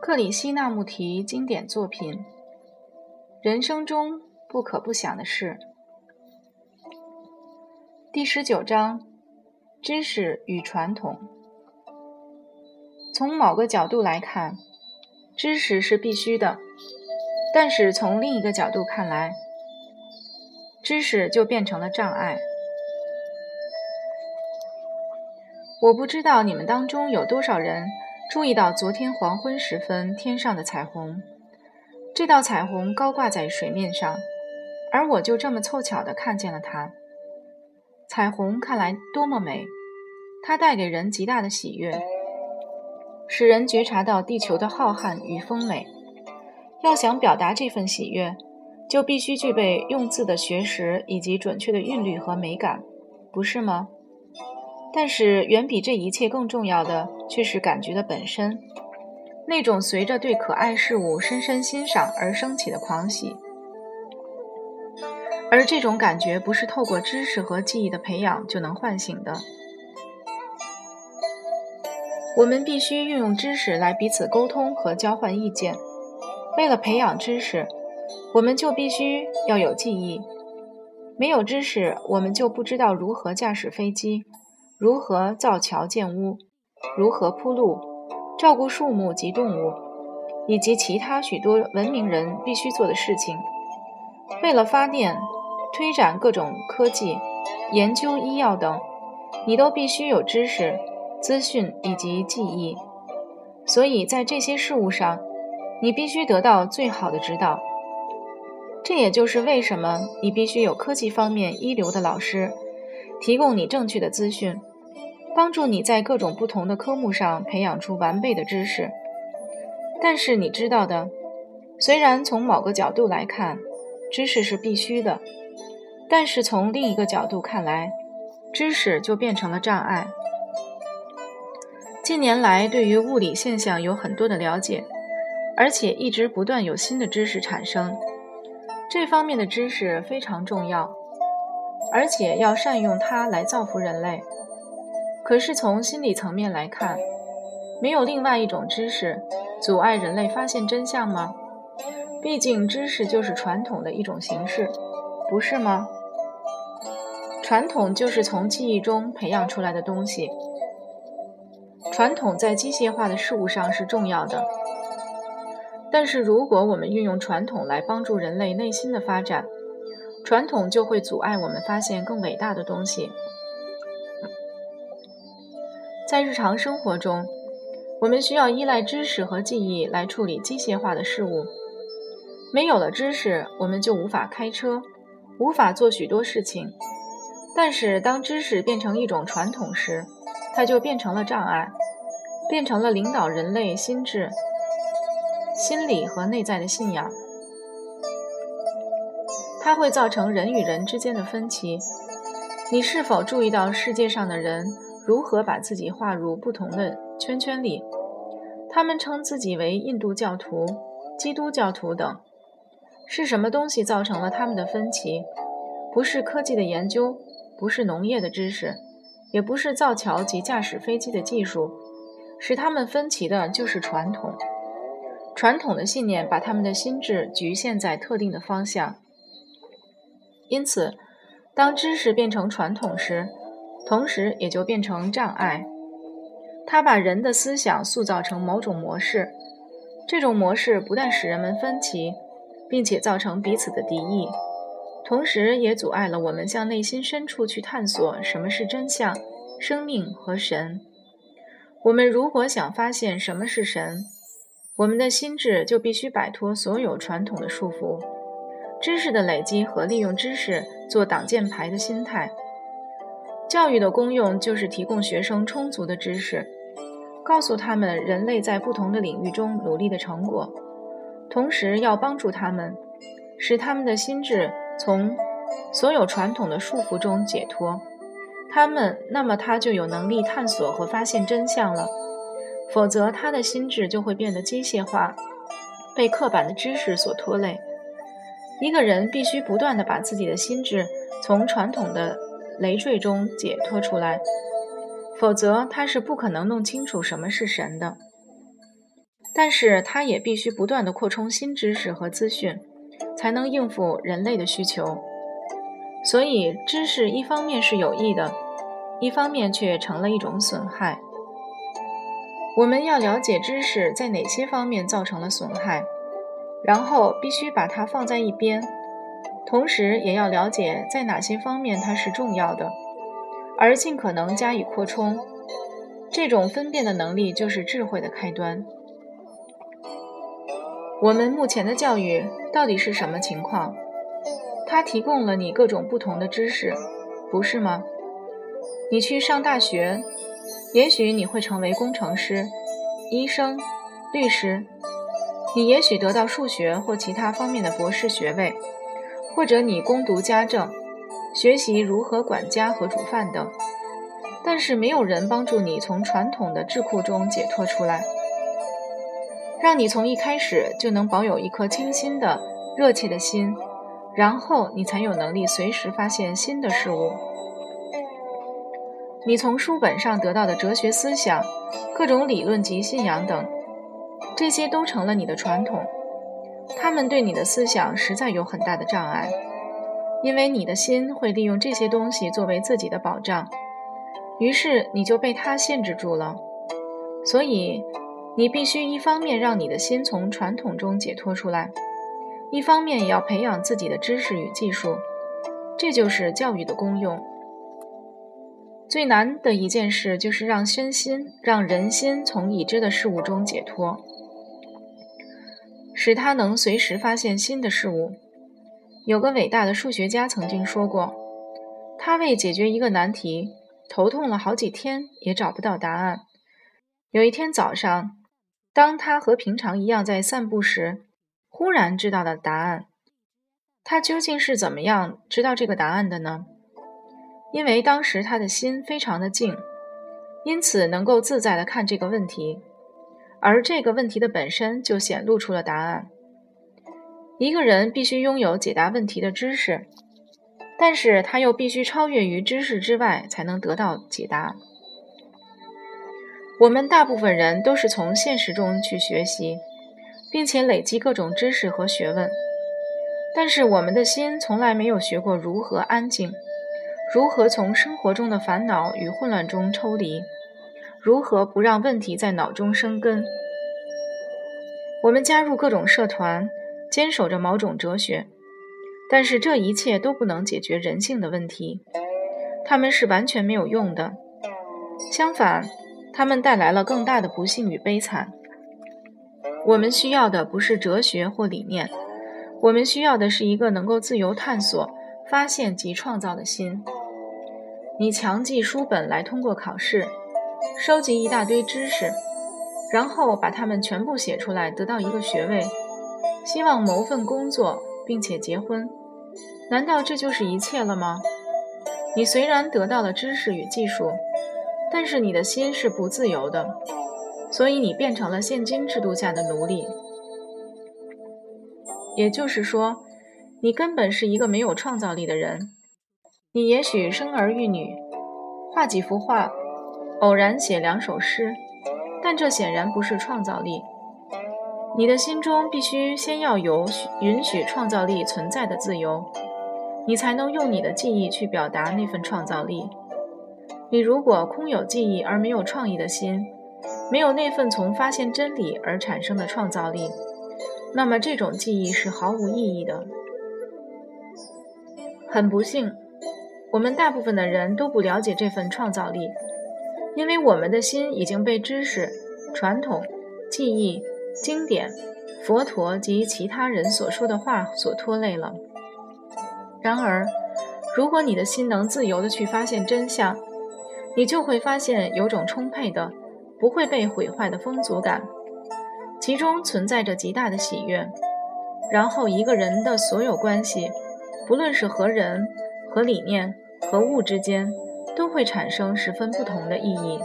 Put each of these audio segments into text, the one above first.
克里希那穆提经典作品：人生中不可不想的事。第十九章：知识与传统。从某个角度来看，知识是必须的；但是从另一个角度看来，知识就变成了障碍。我不知道你们当中有多少人注意到昨天黄昏时分天上的彩虹。这道彩虹高挂在水面上，而我就这么凑巧地看见了它。彩虹看来多么美，它带给人极大的喜悦，使人觉察到地球的浩瀚与丰美。要想表达这份喜悦，就必须具备用字的学识以及准确的韵律和美感，不是吗？但是，远比这一切更重要的却是感觉的本身，那种随着对可爱事物深深欣赏而升起的狂喜。而这种感觉不是透过知识和记忆的培养就能唤醒的。我们必须运用知识来彼此沟通和交换意见。为了培养知识，我们就必须要有记忆。没有知识，我们就不知道如何驾驶飞机。如何造桥建屋，如何铺路，照顾树木及动物，以及其他许多文明人必须做的事情。为了发电、推展各种科技、研究医药等，你都必须有知识、资讯以及记忆。所以在这些事物上，你必须得到最好的指导。这也就是为什么你必须有科技方面一流的老师，提供你正确的资讯。帮助你在各种不同的科目上培养出完备的知识。但是你知道的，虽然从某个角度来看，知识是必须的，但是从另一个角度看来，知识就变成了障碍。近年来，对于物理现象有很多的了解，而且一直不断有新的知识产生。这方面的知识非常重要，而且要善用它来造福人类。可是从心理层面来看，没有另外一种知识阻碍人类发现真相吗？毕竟知识就是传统的一种形式，不是吗？传统就是从记忆中培养出来的东西。传统在机械化的事物上是重要的，但是如果我们运用传统来帮助人类内心的发展，传统就会阻碍我们发现更伟大的东西。在日常生活中，我们需要依赖知识和记忆来处理机械化的事物。没有了知识，我们就无法开车，无法做许多事情。但是，当知识变成一种传统时，它就变成了障碍，变成了领导人类心智、心理和内在的信仰。它会造成人与人之间的分歧。你是否注意到世界上的人？如何把自己划入不同的圈圈里？他们称自己为印度教徒、基督教徒等。是什么东西造成了他们的分歧？不是科技的研究，不是农业的知识，也不是造桥及驾驶飞机的技术。使他们分歧的就是传统。传统的信念把他们的心智局限在特定的方向。因此，当知识变成传统时，同时，也就变成障碍。他把人的思想塑造成某种模式，这种模式不但使人们分歧，并且造成彼此的敌意，同时也阻碍了我们向内心深处去探索什么是真相、生命和神。我们如果想发现什么是神，我们的心智就必须摆脱所有传统的束缚，知识的累积和利用知识做挡箭牌的心态。教育的功用就是提供学生充足的知识，告诉他们人类在不同的领域中努力的成果，同时要帮助他们，使他们的心智从所有传统的束缚中解脱。他们那么他就有能力探索和发现真相了，否则他的心智就会变得机械化，被刻板的知识所拖累。一个人必须不断地把自己的心智从传统的。累赘中解脱出来，否则他是不可能弄清楚什么是神的。但是他也必须不断地扩充新知识和资讯，才能应付人类的需求。所以，知识一方面是有益的，一方面却成了一种损害。我们要了解知识在哪些方面造成了损害，然后必须把它放在一边，同时也要了解在哪些方面它是重要的，而尽可能加以扩充。这种分辨的能力就是智慧的开端。我们目前的教育到底是什么情况？它提供了你各种不同的知识，不是吗？你去上大学。也许你会成为工程师、医生、律师，你也许得到数学或其他方面的博士学位，或者你攻读家政，学习如何管家和煮饭等。但是没有人帮助你从传统的智库中解脱出来，让你从一开始就能保有一颗清新的、热切的心，然后你才有能力随时发现新的事物。你从书本上得到的哲学思想、各种理论及信仰等，这些都成了你的传统。他们对你的思想实在有很大的障碍，因为你的心会利用这些东西作为自己的保障，于是你就被它限制住了。所以，你必须一方面让你的心从传统中解脱出来，一方面也要培养自己的知识与技术。这就是教育的功用。最难的一件事就是让身心、让人心从已知的事物中解脱，使他能随时发现新的事物。有个伟大的数学家曾经说过，他为解决一个难题头痛了好几天也找不到答案。有一天早上，当他和平常一样在散步时，忽然知道了答案。他究竟是怎么样知道这个答案的呢？因为当时他的心非常的静，因此能够自在的看这个问题，而这个问题的本身就显露出了答案。一个人必须拥有解答问题的知识，但是他又必须超越于知识之外，才能得到解答。我们大部分人都是从现实中去学习，并且累积各种知识和学问，但是我们的心从来没有学过如何安静。如何从生活中的烦恼与混乱中抽离？如何不让问题在脑中生根？我们加入各种社团，坚守着某种哲学，但是这一切都不能解决人性的问题，他们是完全没有用的。相反，他们带来了更大的不幸与悲惨。我们需要的不是哲学或理念，我们需要的是一个能够自由探索、发现及创造的心。你强记书本来通过考试，收集一大堆知识，然后把它们全部写出来，得到一个学位，希望谋份工作，并且结婚。难道这就是一切了吗？你虽然得到了知识与技术，但是你的心是不自由的，所以你变成了现今制度下的奴隶。也就是说，你根本是一个没有创造力的人。你也许生儿育女，画几幅画，偶然写两首诗，但这显然不是创造力。你的心中必须先要有允许创造力存在的自由，你才能用你的记忆去表达那份创造力。你如果空有记忆而没有创意的心，没有那份从发现真理而产生的创造力，那么这种记忆是毫无意义的。很不幸。我们大部分的人都不了解这份创造力，因为我们的心已经被知识、传统、记忆、经典、佛陀及其他人所说的话所拖累了。然而，如果你的心能自由地去发现真相，你就会发现有种充沛的、不会被毁坏的丰足感，其中存在着极大的喜悦。然后，一个人的所有关系，不论是和人。和理念和物之间都会产生十分不同的意义。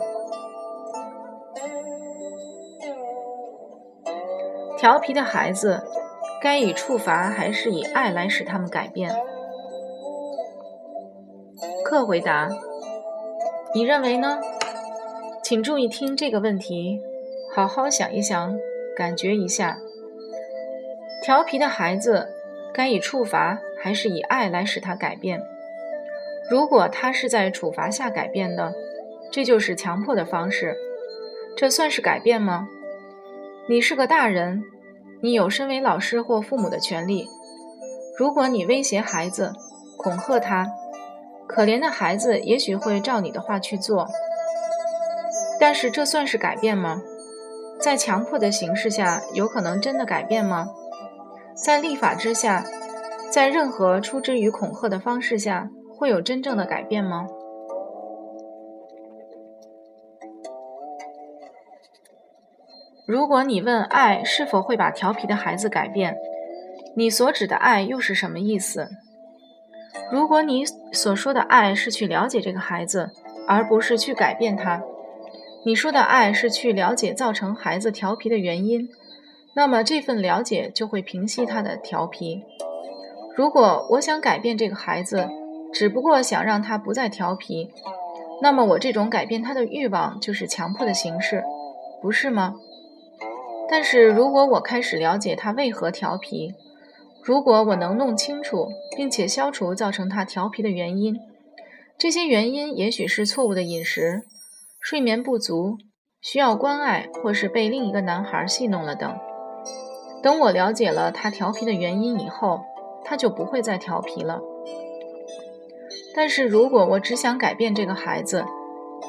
调皮的孩子，该以处罚还是以爱来使他们改变？克回答：你认为呢？请注意听这个问题，好好想一想，感觉一下，调皮的孩子该以处罚还是以爱来使他改变？如果他是在处罚下改变的，这就是强迫的方式，这算是改变吗？你是个大人，你有身为老师或父母的权利。如果你威胁孩子，恐吓他，可怜的孩子也许会照你的话去做。但是这算是改变吗？在强迫的形式下，有可能真的改变吗？在立法之下，在任何出之于恐吓的方式下，会有真正的改变吗？如果你问爱是否会把调皮的孩子改变，你所指的爱又是什么意思？如果你所说的爱是去了解这个孩子，而不是去改变他，你说的爱是去了解造成孩子调皮的原因，那么这份了解就会平息他的调皮。如果我想改变这个孩子，只不过想让他不再调皮，那么我这种改变他的欲望就是强迫的形式，不是吗？但是如果我开始了解他为何调皮，如果我能弄清楚并且消除造成他调皮的原因，这些原因也许是错误的饮食、睡眠不足、需要关爱，或是被另一个男孩戏弄了等。等我了解了他调皮的原因以后，他就不会再调皮了。但是如果我只想改变这个孩子，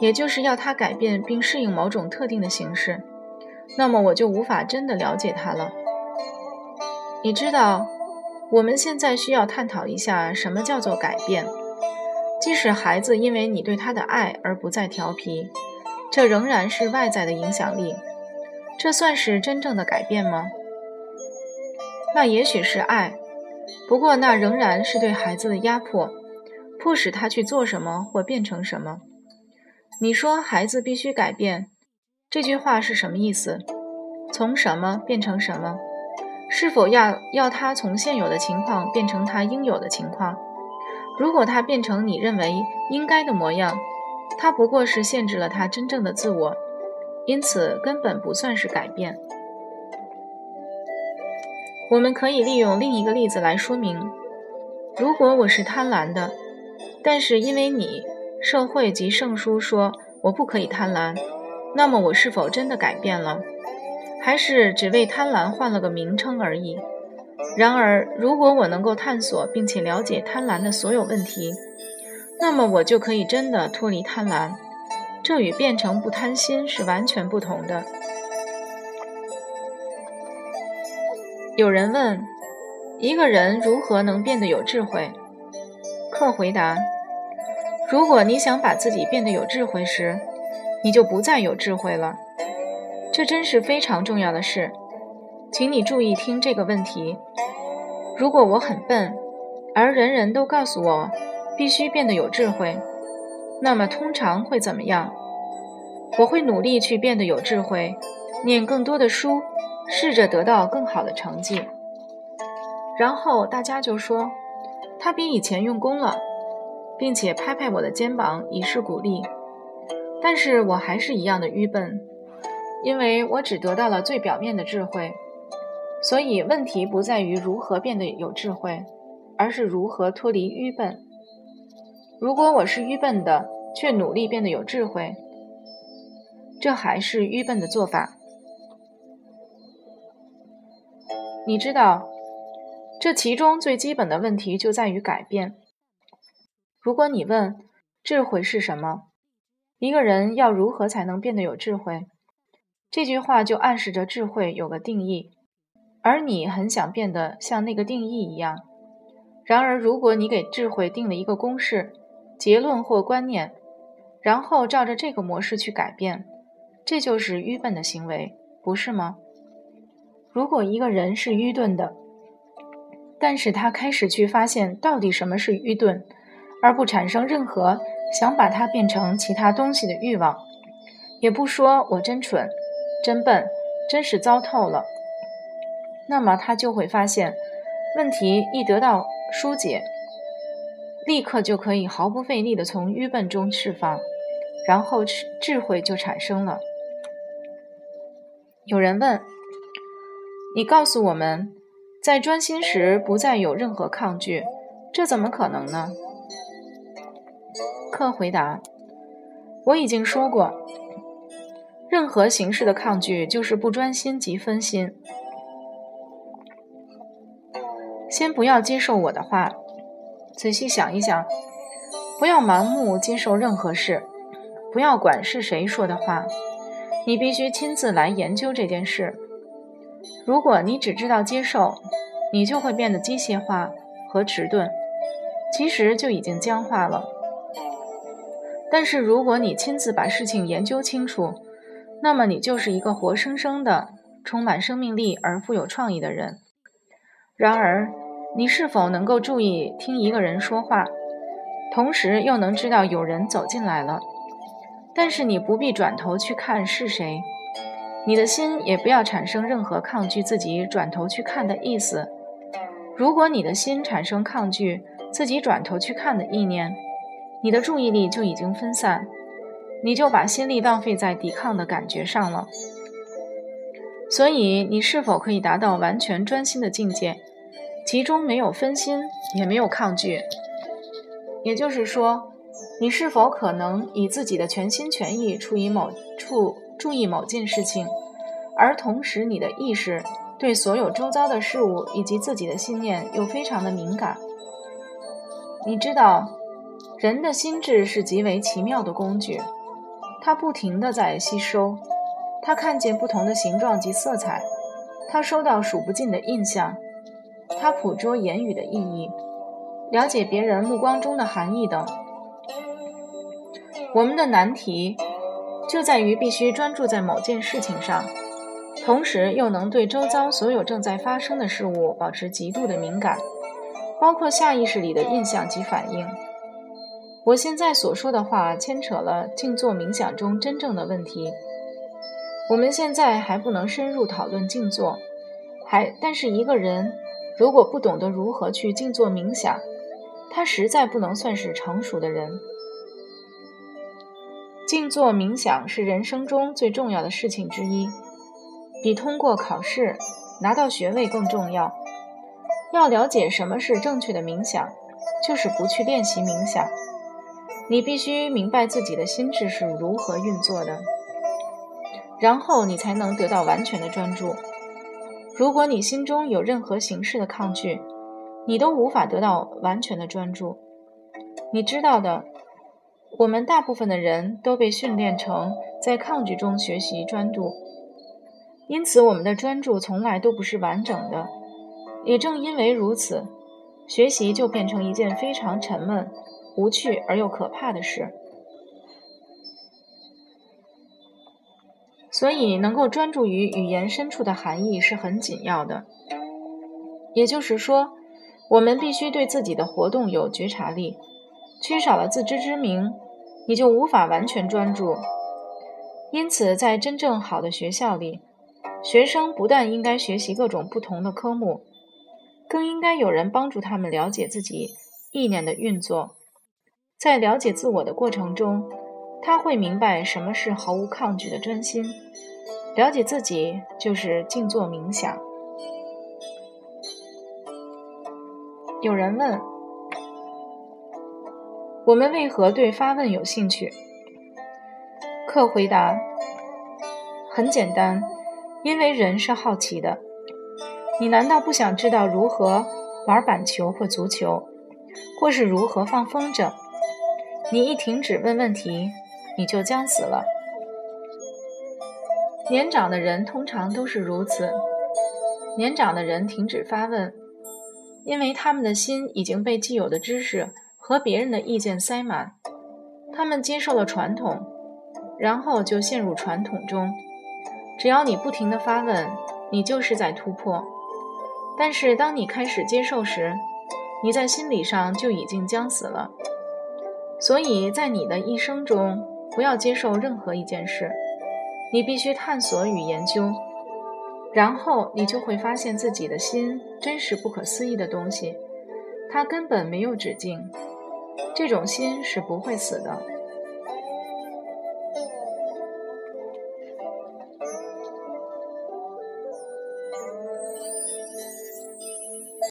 也就是要他改变并适应某种特定的形式。那么我就无法真的了解他了。你知道，我们现在需要探讨一下什么叫做改变。即使孩子因为你对他的爱而不再调皮，这仍然是外在的影响力。这算是真正的改变吗？那也许是爱，不过那仍然是对孩子的压迫，迫使他去做什么或变成什么。你说孩子必须改变。这句话是什么意思？从什么变成什么？是否要要他从现有的情况变成他应有的情况？如果他变成你认为应该的模样，他不过是限制了他真正的自我，因此根本不算是改变。我们可以利用另一个例子来说明：如果我是贪婪的，但是因为你社会及圣书说我不可以贪婪。那么我是否真的改变了，还是只为贪婪换了个名称而已？然而，如果我能够探索并且了解贪婪的所有问题，那么我就可以真的脱离贪婪。这与变成不贪心是完全不同的。有人问：一个人如何能变得有智慧？客回答：如果你想把自己变得有智慧时。你就不再有智慧了，这真是非常重要的事，请你注意听这个问题。如果我很笨，而人人都告诉我必须变得有智慧，那么通常会怎么样？我会努力去变得有智慧，念更多的书，试着得到更好的成绩。然后大家就说他比以前用功了，并且拍拍我的肩膀以示鼓励。但是我还是一样的愚笨，因为我只得到了最表面的智慧，所以问题不在于如何变得有智慧，而是如何脱离愚笨。如果我是愚笨的，却努力变得有智慧，这还是愚笨的做法。你知道，这其中最基本的问题就在于改变。如果你问智慧是什么？一个人要如何才能变得有智慧？这句话就暗示着智慧有个定义，而你很想变得像那个定义一样。然而，如果你给智慧定了一个公式、结论或观念，然后照着这个模式去改变，这就是愚笨的行为，不是吗？如果一个人是愚钝的，但是他开始去发现到底什么是愚钝，而不产生任何。想把它变成其他东西的欲望，也不说我真蠢、真笨、真是糟透了。那么他就会发现，问题一得到疏解，立刻就可以毫不费力地从愚笨中释放，然后智智慧就产生了。有人问：你告诉我们，在专心时不再有任何抗拒，这怎么可能呢？克回答：“我已经说过，任何形式的抗拒就是不专心及分心。先不要接受我的话，仔细想一想，不要盲目接受任何事，不要管是谁说的话，你必须亲自来研究这件事。”如果你只知道接受，你就会变得机械化和迟钝，其实就已经僵化了。但是如果你亲自把事情研究清楚，那么你就是一个活生生的、充满生命力而富有创意的人。然而，你是否能够注意听一个人说话，同时又能知道有人走进来了，但是你不必转头去看是谁？你的心也不要产生任何抗拒自己转头去看的意思。如果你的心产生抗拒自己转头去看的意念，你的注意力就已经分散，你就把心力浪费在抵抗的感觉上了。所以，你是否可以达到完全专心的境界，其中没有分心，也没有抗拒？也就是说，你是否可能以自己的全心全意处于某处？注意某件事情，而同时你的意识对所有周遭的事物以及自己的信念又非常的敏感。你知道，人的心智是极为奇妙的工具，它不停地在吸收，它看见不同的形状及色彩，它收到数不尽的印象，它捕捉言语的意义，了解别人目光中的含义等。我们的难题。就在于必须专注在某件事情上，同时又能对周遭所有正在发生的事物保持极度的敏感，包括下意识里的印象及反应。我现在所说的话牵扯了静坐冥想中真正的问题。我们现在还不能深入讨论静坐，还但是一个人如果不懂得如何去静坐冥想，他实在不能算是成熟的人。静坐冥想是人生中最重要的事情之一，比通过考试拿到学位更重要。要了解什么是正确的冥想，就是不去练习冥想。你必须明白自己的心智是如何运作的，然后你才能得到完全的专注。如果你心中有任何形式的抗拒，你都无法得到完全的专注。你知道的。我们大部分的人都被训练成在抗拒中学习专注，因此我们的专注从来都不是完整的。也正因为如此，学习就变成一件非常沉闷、无趣而又可怕的事。所以，能够专注于语言深处的含义是很紧要的。也就是说，我们必须对自己的活动有觉察力，缺少了自知之明。你就无法完全专注，因此，在真正好的学校里，学生不但应该学习各种不同的科目，更应该有人帮助他们了解自己意念的运作。在了解自我的过程中，他会明白什么是毫无抗拒的专心。了解自己就是静坐冥想。有人问。我们为何对发问有兴趣？克回答：很简单，因为人是好奇的。你难道不想知道如何玩板球或足球，或是如何放风筝？你一停止问问题，你就将死了。年长的人通常都是如此。年长的人停止发问，因为他们的心已经被既有的知识。和别人的意见塞满，他们接受了传统，然后就陷入传统中。只要你不停地发问，你就是在突破。但是当你开始接受时，你在心理上就已经将死了。所以在你的一生中，不要接受任何一件事，你必须探索与研究，然后你就会发现自己的心真是不可思议的东西，它根本没有止境。这种心是不会死的。